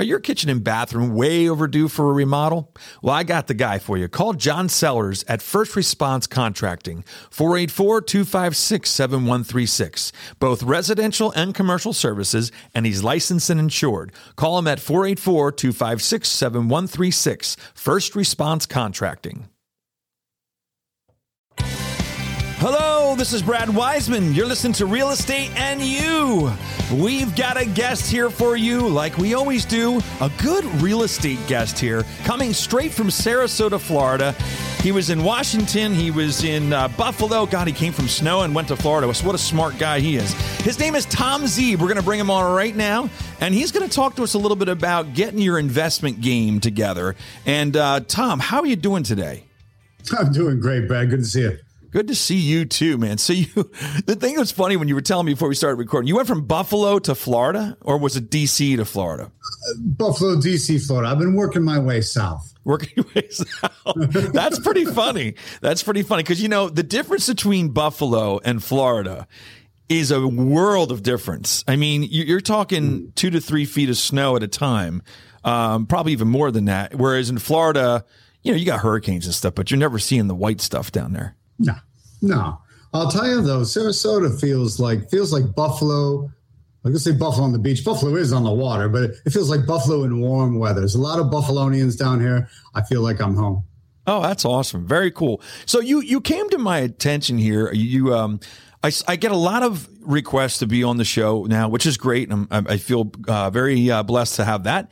Are your kitchen and bathroom way overdue for a remodel? Well, I got the guy for you. Call John Sellers at First Response Contracting, 484 256 7136. Both residential and commercial services, and he's licensed and insured. Call him at 484 256 7136. First Response Contracting. Hello, this is Brad Weisman. You're listening to Real Estate and You. We've got a guest here for you, like we always do, a good real estate guest here, coming straight from Sarasota, Florida. He was in Washington, he was in uh, Buffalo. God, he came from snow and went to Florida. What a smart guy he is. His name is Tom Zeeb. We're going to bring him on right now, and he's going to talk to us a little bit about getting your investment game together. And uh, Tom, how are you doing today? I'm doing great, Brad. Good to see you. Good to see you too, man. So you, the thing that was funny when you were telling me before we started recording, you went from Buffalo to Florida, or was it DC to Florida? Uh, Buffalo, DC, Florida. I've been working my way south. Working your way south. That's pretty funny. That's pretty funny because you know the difference between Buffalo and Florida is a world of difference. I mean, you're talking two to three feet of snow at a time, um, probably even more than that. Whereas in Florida, you know, you got hurricanes and stuff, but you're never seeing the white stuff down there. No, no. I'll tell you though, Sarasota feels like feels like Buffalo. I could say Buffalo on the beach. Buffalo is on the water, but it feels like Buffalo in warm weather. There's a lot of Buffalonians down here. I feel like I'm home. Oh, that's awesome. Very cool. So you you came to my attention here. You um I, I get a lot of requests to be on the show now, which is great. i I feel uh, very uh, blessed to have that.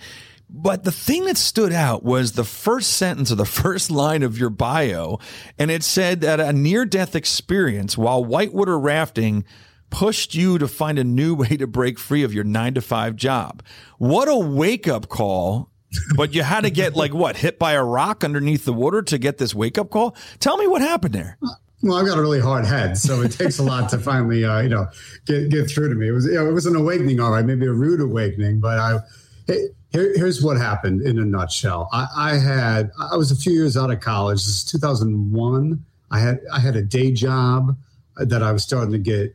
But the thing that stood out was the first sentence of the first line of your bio. And it said that a near death experience while whitewater rafting pushed you to find a new way to break free of your nine to five job. What a wake up call. but you had to get like what hit by a rock underneath the water to get this wake up call. Tell me what happened there. Well, I've got a really hard head, so it takes a lot to finally, uh, you know, get get through to me. It was, you know, it was an awakening, all right, maybe a rude awakening, but I, it, here, here's what happened in a nutshell. I, I, had I was a few years out of college. This is 2001. I had I had a day job that I was starting to get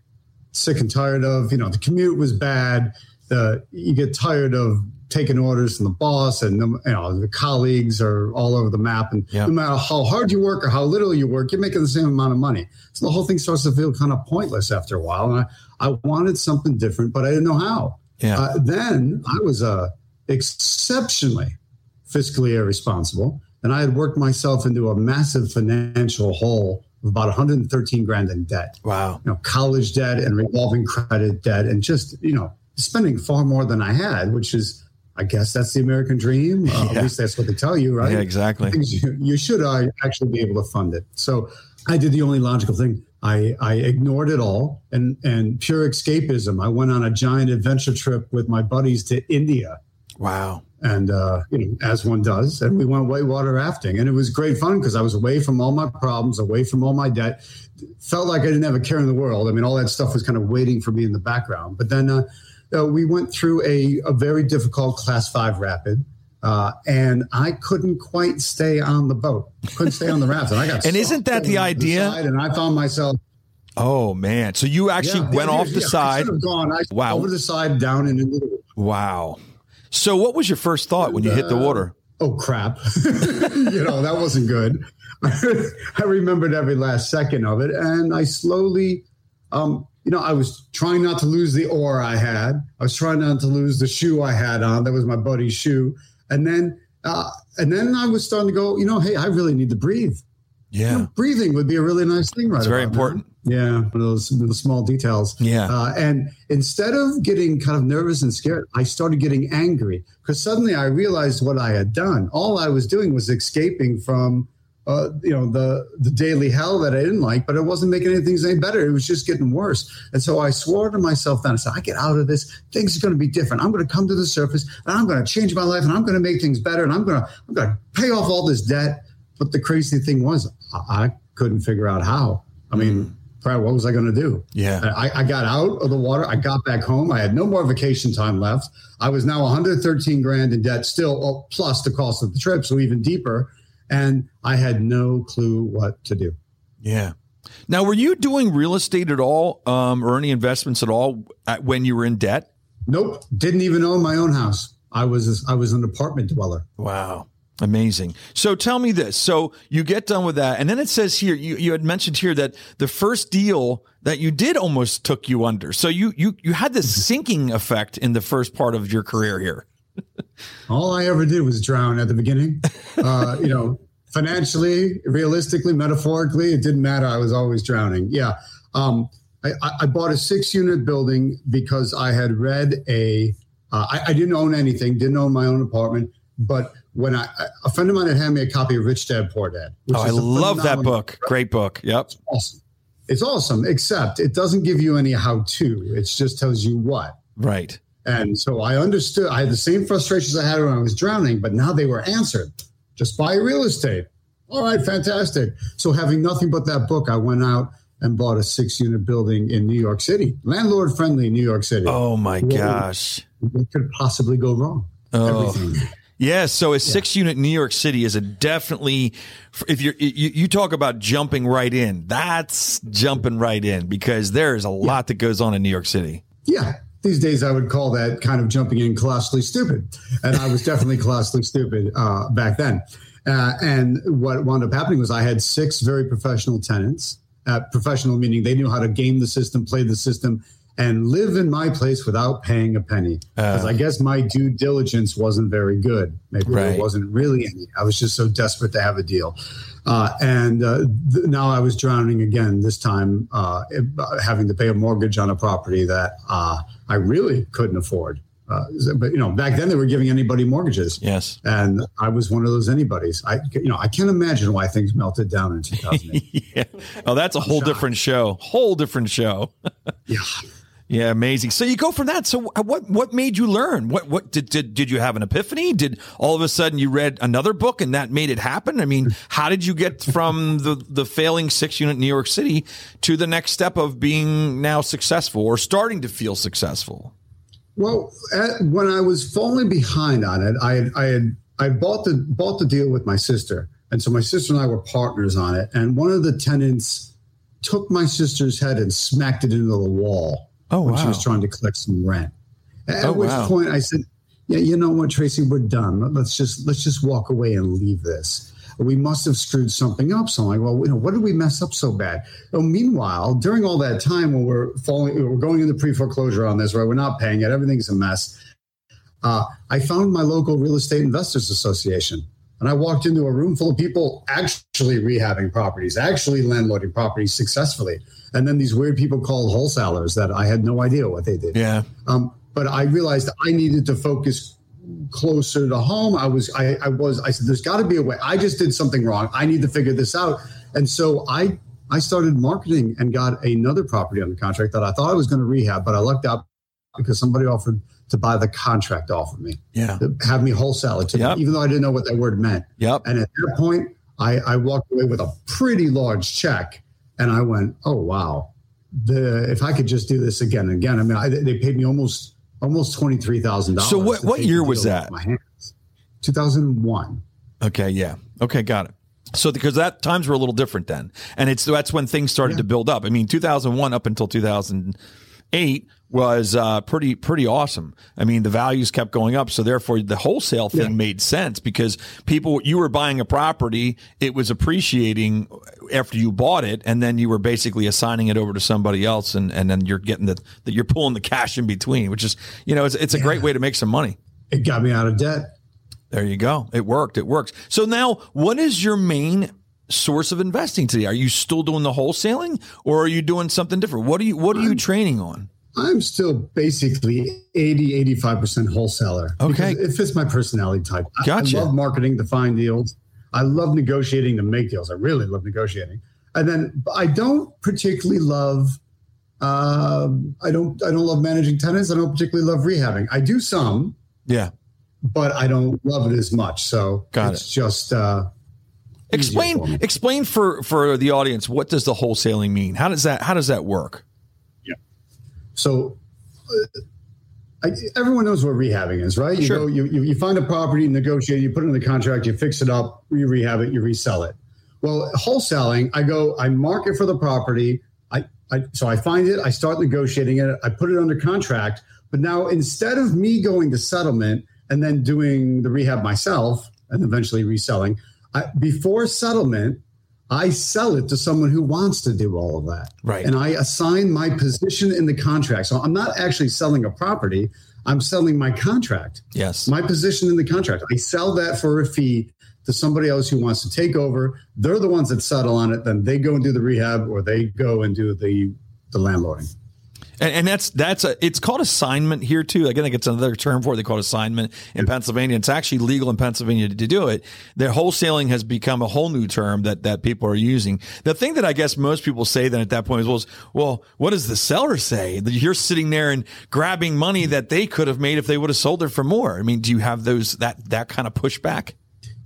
sick and tired of. You know, the commute was bad. The you get tired of taking orders from the boss, and the, you know the colleagues are all over the map. And yep. no matter how hard you work or how little you work, you're making the same amount of money. So the whole thing starts to feel kind of pointless after a while. And I, I wanted something different, but I didn't know how. Yeah. Uh, then I was a exceptionally fiscally irresponsible. And I had worked myself into a massive financial hole of about 113 grand in debt. Wow. You know, college debt and revolving credit debt and just, you know, spending far more than I had, which is, I guess that's the American dream. Uh, yeah. At least that's what they tell you, right? Yeah, exactly. You, you should uh, actually be able to fund it. So I did the only logical thing. I, I ignored it all and, and pure escapism. I went on a giant adventure trip with my buddies to India Wow. And, uh, you know, as one does. And we went whitewater rafting. And it was great fun because I was away from all my problems, away from all my debt. Felt like I didn't have a care in the world. I mean, all that stuff was kind of waiting for me in the background. But then uh, uh, we went through a, a very difficult class five rapid. Uh, and I couldn't quite stay on the boat. Couldn't stay on the raft, and I got. and isn't that the idea? The and I found myself. Oh man! So you actually yeah, went off the yeah, side. I gone. I wow. Over the side, down and into the. Wow. So, what was your first thought when you hit the uh, water? oh crap! you know that wasn't good. I remembered every last second of it, and I slowly, um, you know, I was trying not to lose the oar I had. I was trying not to lose the shoe I had on. That was my buddy's shoe, and then, uh, and then I was starting to go. You know, hey, I really need to breathe. Yeah, you know, breathing would be a really nice thing, right? It's very important. Now. Yeah, one of those the small details. Yeah. Uh, and instead of getting kind of nervous and scared, I started getting angry because suddenly I realized what I had done. All I was doing was escaping from, uh, you know, the the daily hell that I didn't like, but it wasn't making anything any better. It was just getting worse. And so I swore to myself then I said, I get out of this. Things are going to be different. I'm going to come to the surface and I'm going to change my life and I'm going to make things better and I'm going to I'm going to pay off all this debt. But the crazy thing was, I, I couldn't figure out how. I mean. Mm what was I going to do? Yeah. I, I, got out of the water. I got back home. I had no more vacation time left. I was now 113 grand in debt, still oh, plus the cost of the trip, so even deeper. And I had no clue what to do. Yeah. Now, were you doing real estate at all, um, or any investments at all at, when you were in debt? Nope. Didn't even own my own house. I was I was an apartment dweller. Wow. Amazing. So tell me this. So you get done with that. And then it says here, you, you had mentioned here that the first deal that you did almost took you under. So you, you, you had this mm-hmm. sinking effect in the first part of your career here. All I ever did was drown at the beginning. Uh, you know, financially, realistically, metaphorically, it didn't matter. I was always drowning. Yeah. Um, I, I, bought a six unit building because I had read a. Uh, I, I didn't own anything, didn't own my own apartment, but when I a friend of mine had handed me a copy of Rich Dad Poor Dad. oh, I love that book. Book. Great book. Yep. It's awesome. It's awesome, except it doesn't give you any how to. It just tells you what. Right. And so I understood. I had the same frustrations I had when I was drowning, but now they were answered. Just buy real estate. All right, fantastic. So having nothing but that book, I went out and bought a six unit building in New York City, landlord friendly New York City. Oh my what, gosh. What could possibly go wrong? Oh. Everything. Yeah, so a six unit New York City is a definitely if you're you, you talk about jumping right in, that's jumping right in because there's a lot that goes on in New York City. Yeah. These days, I would call that kind of jumping in colossally stupid, and I was definitely colossally stupid uh, back then. Uh, and what wound up happening was I had six very professional tenants. Uh, professional meaning they knew how to game the system, play the system, and live in my place without paying a penny. Because uh, I guess my due diligence wasn't very good. Maybe right. there wasn't really any. I was just so desperate to have a deal. Uh, and uh, th- now I was drowning again, this time uh, having to pay a mortgage on a property that uh, I really couldn't afford. Uh, but you know, back then they were giving anybody mortgages. Yes, and I was one of those anybody's. I, you know, I can't imagine why things melted down in 2008. yeah. Oh, that's a whole different show. Whole different show. yeah. Yeah, amazing. So you go from that. So what what made you learn? What what did did did you have an epiphany? Did all of a sudden you read another book and that made it happen? I mean, how did you get from the the failing six unit New York City to the next step of being now successful or starting to feel successful? Well, at, when I was falling behind on it, I had, I had I bought the bought the deal with my sister, and so my sister and I were partners on it. And one of the tenants took my sister's head and smacked it into the wall Oh, when wow. she was trying to collect some rent. At oh, which wow. point I said, "Yeah, you know what, Tracy, we're done. Let's just let's just walk away and leave this." We must have screwed something up. So I'm like, well, you know, what did we mess up so bad? Well, meanwhile, during all that time when we're falling, we're going into pre foreclosure on this, right? We're not paying it. Everything's a mess. Uh, I found my local real estate investors association. And I walked into a room full of people actually rehabbing properties, actually landlording properties successfully. And then these weird people called wholesalers that I had no idea what they did. Yeah. Um, but I realized I needed to focus closer to home. I was, I, I was, I said, there's got to be a way. I just did something wrong. I need to figure this out. And so I, I started marketing and got another property on the contract that I thought I was going to rehab, but I lucked out because somebody offered to buy the contract off of me. Yeah. have me wholesale it to yep. me, even though I didn't know what that word meant. Yep. And at that point, I, I walked away with a pretty large check. And I went, oh, wow. The, if I could just do this again and again, I mean, I, they paid me almost almost twenty three thousand dollars. So what what year was that? Two thousand one. Okay, yeah. Okay, got it. So because that times were a little different then, and it's that's when things started yeah. to build up. I mean, two thousand one up until two thousand eight was uh, pretty pretty awesome. I mean, the values kept going up, so therefore the wholesale thing yeah. made sense because people you were buying a property, it was appreciating after you bought it, and then you were basically assigning it over to somebody else, and, and then you're getting the that you're pulling the cash in between, which is you know it's it's a yeah. great way to make some money. It got me out of debt. There you go. It worked. It works. So now, what is your main source of investing today? Are you still doing the wholesaling, or are you doing something different? What are you What are you training on? I'm still basically 80, 85% wholesaler. Okay. It fits my personality type. Gotcha. I love marketing to find deals. I love negotiating to make deals. I really love negotiating. And then I don't particularly love uh, I don't I don't love managing tenants. I don't particularly love rehabbing. I do some. Yeah. But I don't love it as much. So Got it's it. just uh, explain for explain for for the audience what does the wholesaling mean? How does that how does that work? Yeah. So uh, I, everyone knows what rehabbing is, right? You sure. go, you, you, you find a property, negotiate, you put it in the contract, you fix it up, you rehab it, you resell it. Well, wholesaling, I go, I market for the property. I, I so I find it, I start negotiating it, I put it under contract. But now instead of me going to settlement and then doing the rehab myself and eventually reselling. I, before settlement, I sell it to someone who wants to do all of that. Right. And I assign my position in the contract. So I'm not actually selling a property, I'm selling my contract. Yes. My position in the contract. I sell that for a fee to somebody else who wants to take over. They're the ones that settle on it. Then they go and do the rehab or they go and do the the landlording. And, and, that's that's a it's called assignment here too. I think it's another term for it. They call it assignment in Pennsylvania. It's actually legal in Pennsylvania to, to do it. Their wholesaling has become a whole new term that that people are using. The thing that I guess most people say then at that point is, well, well, what does the seller say? That you're sitting there and grabbing money that they could have made if they would have sold it for more. I mean, do you have those that that kind of pushback?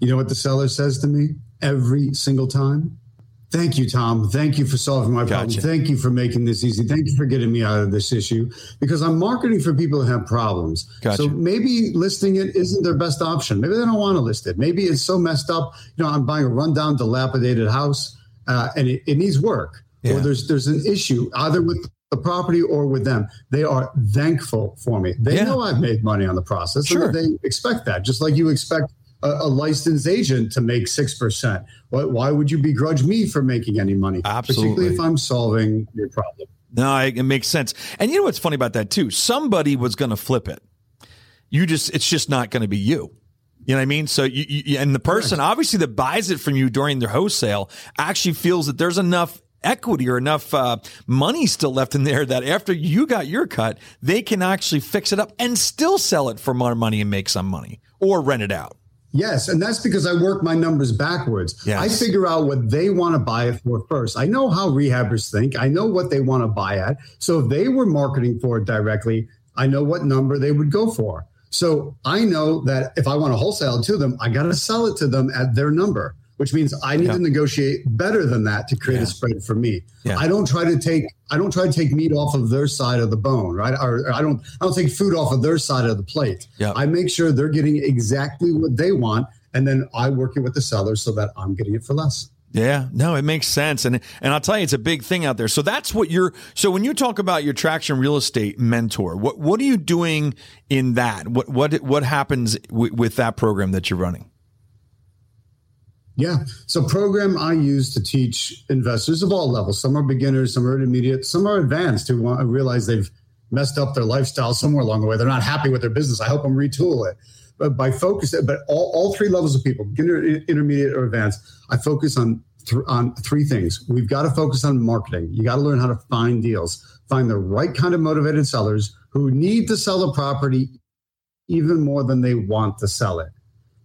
You know what the seller says to me every single time? Thank you, Tom. Thank you for solving my problem. Gotcha. Thank you for making this easy. Thank you for getting me out of this issue because I'm marketing for people who have problems. Gotcha. So maybe listing it isn't their best option. Maybe they don't want to list it. Maybe it's so messed up. You know, I'm buying a rundown, dilapidated house uh, and it, it, needs work. Yeah. Or there's there's an issue either with the property or with them. They are thankful for me. They yeah. know I've made money on the process. Sure. they expect that, just like you expect a, a licensed agent to make 6%. Why, why would you begrudge me for making any money? Absolutely. Particularly if I'm solving your problem. No, it makes sense. And you know what's funny about that too? Somebody was going to flip it. You just, it's just not going to be you. You know what I mean? So you, you and the person obviously that buys it from you during their wholesale actually feels that there's enough equity or enough uh, money still left in there that after you got your cut, they can actually fix it up and still sell it for more money and make some money or rent it out. Yes, and that's because I work my numbers backwards. Yes. I figure out what they want to buy it for first. I know how rehabbers think. I know what they want to buy at. So if they were marketing for it directly, I know what number they would go for. So I know that if I want to wholesale to them, I got to sell it to them at their number which means I need yeah. to negotiate better than that to create yeah. a spread for me. Yeah. I don't try to take I don't try to take meat off of their side of the bone, right? Or, or I don't I don't take food off of their side of the plate. I make sure they're getting exactly what they want, and then I work it with the seller so that I'm getting it for less. Yeah, no, it makes sense, and and I'll tell you, it's a big thing out there. So that's what you're. So when you talk about your traction real estate mentor, what what are you doing in that? What what what happens w- with that program that you're running? Yeah. So program I use to teach investors of all levels. Some are beginners, some are intermediate, some are advanced who want realize they've messed up their lifestyle somewhere along the way. They're not happy with their business. I help them retool it. But by focus, but all, all three levels of people, beginner, intermediate, or advanced, I focus on th- on three things. We've got to focus on marketing. You got to learn how to find deals, find the right kind of motivated sellers who need to sell a property even more than they want to sell it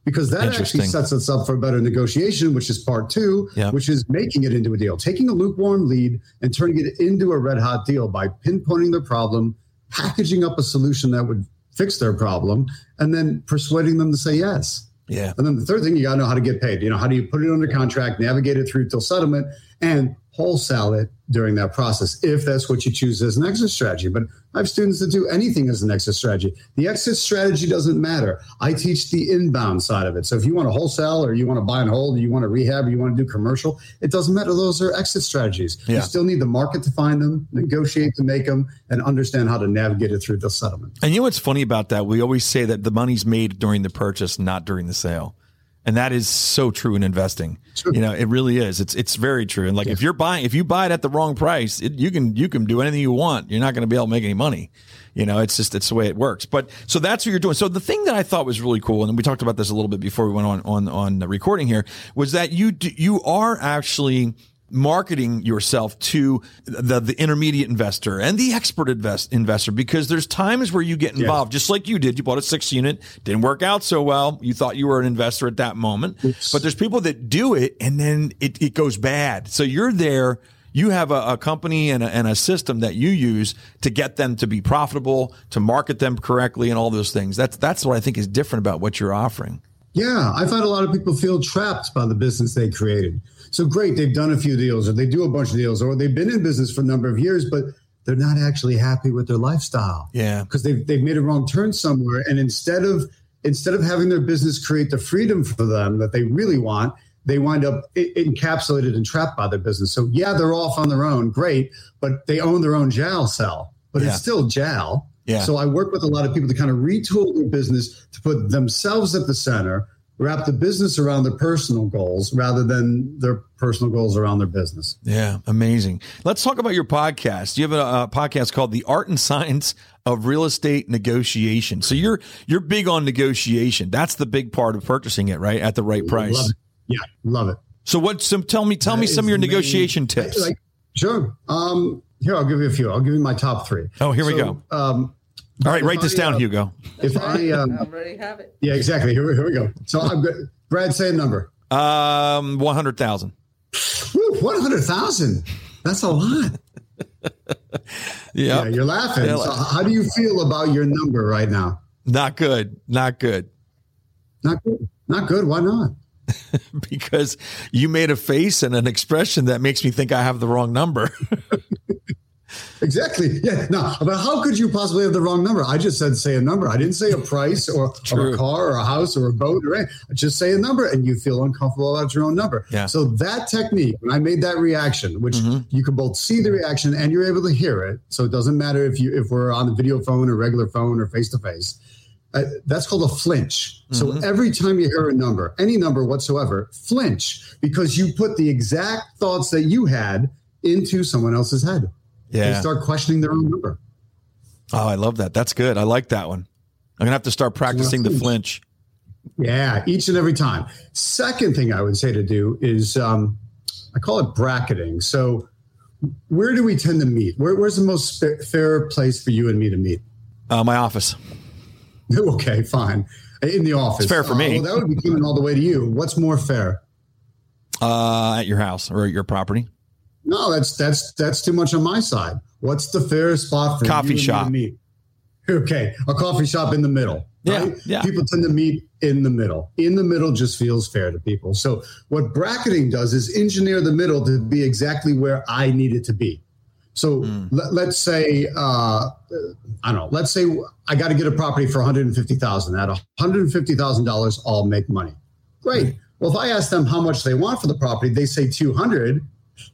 because that actually sets us up for a better negotiation, which is part two, yeah. which is making it into a deal, taking a lukewarm lead and turning it into a red hot deal by pinpointing the problem, packaging up a solution that would fix their problem, and then persuading them to say yes. Yeah. And then the third thing, you got to know how to get paid. You know, how do you put it under contract, navigate it through till settlement, and wholesale it during that process if that's what you choose as an exit strategy. But I have students that do anything as an exit strategy. The exit strategy doesn't matter. I teach the inbound side of it. So if you want to wholesale or you want to buy and hold, or you want to rehab, or you want to do commercial, it doesn't matter. Those are exit strategies. Yeah. You still need the market to find them, negotiate to make them, and understand how to navigate it through the settlement. And you know what's funny about that? We always say that the money's made during the purchase, not during the sale. And that is so true in investing. True. You know, it really is. It's it's very true. And like if you're buying, if you buy it at the wrong price, it, you can you can do anything you want. You're not going to be able to make any money. You know, it's just it's the way it works. But so that's what you're doing. So the thing that I thought was really cool, and we talked about this a little bit before we went on on on the recording here, was that you you are actually marketing yourself to the, the intermediate investor and the expert invest, investor because there's times where you get involved, yeah. just like you did. You bought a six unit, didn't work out so well. You thought you were an investor at that moment, Oops. but there's people that do it and then it, it goes bad. So you're there. You have a, a company and a, and a system that you use to get them to be profitable, to market them correctly, and all those things. That's that's what I think is different about what you're offering. Yeah, I've had a lot of people feel trapped by the business they created. So great, they've done a few deals or they do a bunch of deals or they've been in business for a number of years, but they're not actually happy with their lifestyle. Yeah. Because they've they've made a wrong turn somewhere. And instead of instead of having their business create the freedom for them that they really want, they wind up encapsulated and trapped by their business. So yeah, they're off on their own, great, but they own their own jail cell. But yeah. it's still jail Yeah. So I work with a lot of people to kind of retool their business to put themselves at the center, wrap the business around their personal goals rather than their personal goals around their business. Yeah, amazing. Let's talk about your podcast. You have a, a, podcast called "The Art and Science of Real Estate Negotiation." So you're you're big on negotiation. That's the big part of purchasing it, right, at the right price. Love yeah, love it. So what? So tell me, tell that me some of your negotiation main, tips. Like, sure. Um, here, I'll give you a few. I'll give you my top three. Oh, here so, we go. Um, all right, write this I, down, uh, Hugo. If I um, already have it. Yeah, exactly. Here, here we go. So I'm good. Brad, say a number. Um, one hundred thousand. One hundred thousand. That's a lot. yep. Yeah, you're laughing. Yeah, so how do you feel about your number right now? Not good. Not good. Not good. Not good. Why not? because you made a face and an expression that makes me think I have the wrong number. Exactly. Yeah. No, but how could you possibly have the wrong number? I just said say a number. I didn't say a price or, or a car or a house or a boat or anything. I just say a number and you feel uncomfortable about your own number. Yeah. So that technique, when I made that reaction, which mm-hmm. you can both see the reaction and you're able to hear it. So it doesn't matter if you if we're on a video phone or regular phone or face to face. That's called a flinch. Mm-hmm. So every time you hear a number, any number whatsoever, flinch because you put the exact thoughts that you had into someone else's head. Yeah. They start questioning their own number. Oh, I love that. That's good. I like that one. I'm gonna have to start practicing the flinch. Yeah, each and every time. Second thing I would say to do is um, I call it bracketing. So where do we tend to meet? Where, where's the most fair place for you and me to meet? Uh, my office. okay, fine. In the office. It's fair for me. Uh, well, that would be coming all the way to you. What's more fair? Uh, at your house or at your property. No, that's that's that's too much on my side. What's the fairest spot for coffee shop? meet? Okay, a coffee shop in the middle. Right? Yeah, yeah. People tend to meet in the middle. In the middle just feels fair to people. So what bracketing does is engineer the middle to be exactly where I need it to be. So mm. let, us say uh, I don't know. Let's say I got to get a property for one hundred and fifty thousand. At one hundred and fifty thousand dollars, I'll make money. Great. Well, if I ask them how much they want for the property, they say two hundred.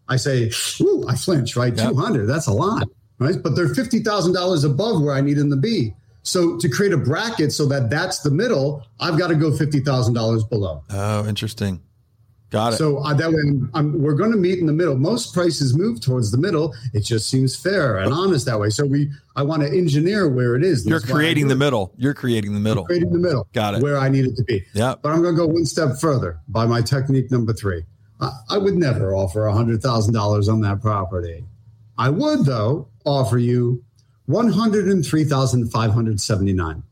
I say, ooh, I flinch, right? Yep. 200, that's a lot, right? But they're $50,000 above where I need them to be. So to create a bracket so that that's the middle, I've got to go $50,000 below. Oh, interesting. Got it. So uh, that way, I'm, I'm, we're going to meet in the middle. Most prices move towards the middle. It just seems fair and honest that way. So we, I want to engineer where it is. You're creating the middle. You're creating the middle. I'm creating the middle. Got it. Where I need it to be. Yeah. But I'm going to go one step further by my technique number three. I would never offer $100,000 on that property. I would, though, offer you 103,579.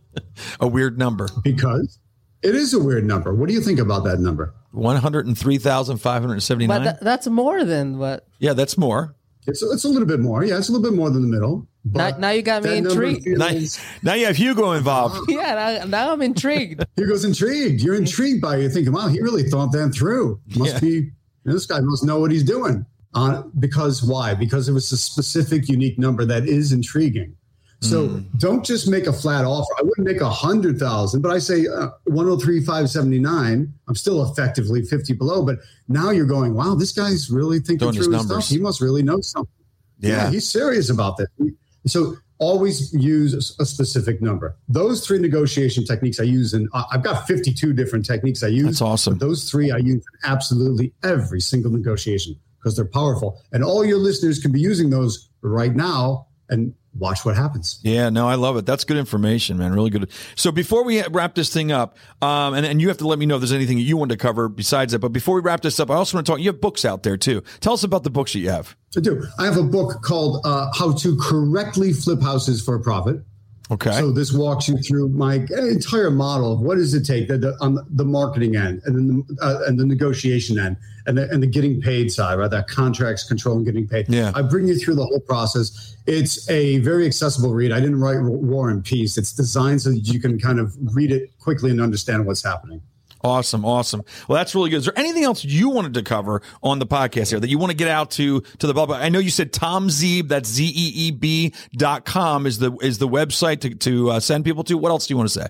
a weird number. Because it is a weird number. What do you think about that number? 103,579. But th- that's more than what? Yeah, that's more. It's, it's a little bit more. Yeah, it's a little bit more than the middle. Now, now, you got me intrigued. Now, now, you have Hugo involved. yeah, now, now, I'm intrigued. Hugo's intrigued. You're intrigued by it. You're thinking, wow, he really thought that through. Must yeah. be, you know, this guy must know what he's doing. Uh, because why? Because it was a specific, unique number that is intriguing. So mm. don't just make a flat offer. I wouldn't make a hundred thousand, but I say uh, one hundred oh three five seventy nine. I'm still effectively fifty below, but now you're going, wow, this guy's really thinking Doing through his, stuff. He must really know something. Yeah. yeah, he's serious about this. So always use a specific number. Those three negotiation techniques I use, and I've got 52 different techniques I use. That's awesome. those three I use in absolutely every single negotiation because they're powerful. And all your listeners can be using those right now and watch what happens. Yeah, no, I love it. That's good information, man. Really good. So before we wrap this thing up, um, and, and you have to let me know if there's anything you want to cover besides that. But before we wrap this up, I also want to talk. You have books out there too. Tell us about the books that you have. I do. I have a book called uh, How to Correctly Flip Houses for a Profit. Okay. So this walks you through my entire model of what does it take the, the, on the marketing end and then the, uh, and the negotiation end and the, and the getting paid side, right? That contracts control and getting paid. Yeah. I bring you through the whole process. It's a very accessible read. I didn't write War and Peace. It's designed so that you can kind of read it quickly and understand what's happening. Awesome, awesome. Well, that's really good. Is there anything else you wanted to cover on the podcast here that you want to get out to to the public? I know you said Tom Zeeb, that's Z E E B dot com is the is the website to to uh, send people to. What else do you want to say?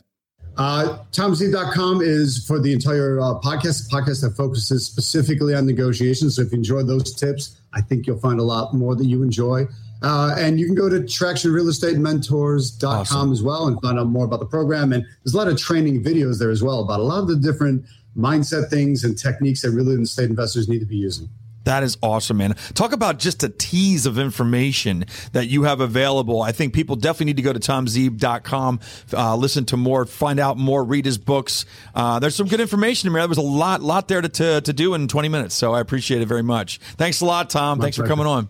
Uh, TomZeeb.com is for the entire uh, podcast, podcast that focuses specifically on negotiations. So if you enjoy those tips, I think you'll find a lot more that you enjoy. Uh, and you can go to tractionrealestatementors.com awesome. as well and find out more about the program. And there's a lot of training videos there as well about a lot of the different mindset things and techniques that real estate investors need to be using. That is awesome, man. Talk about just a tease of information that you have available. I think people definitely need to go to tomzeeb.com, uh, listen to more, find out more, read his books. Uh, there's some good information in there. There was a lot, lot there to, to, to, do in 20 minutes. So I appreciate it very much. Thanks a lot, Tom. My Thanks pleasure. for coming on.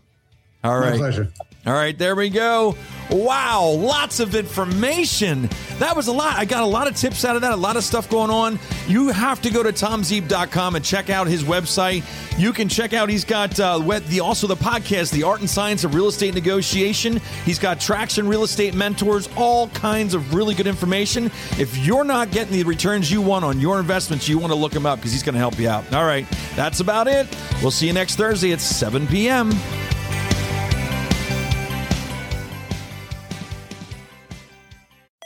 All right. My pleasure. All right, there we go. Wow, lots of information. That was a lot. I got a lot of tips out of that, a lot of stuff going on. You have to go to tomzeeb.com and check out his website. You can check out, he's got uh, the also the podcast, The Art and Science of Real Estate Negotiation. He's got Traction Real Estate Mentors, all kinds of really good information. If you're not getting the returns you want on your investments, you want to look him up because he's going to help you out. All right, that's about it. We'll see you next Thursday at 7 p.m.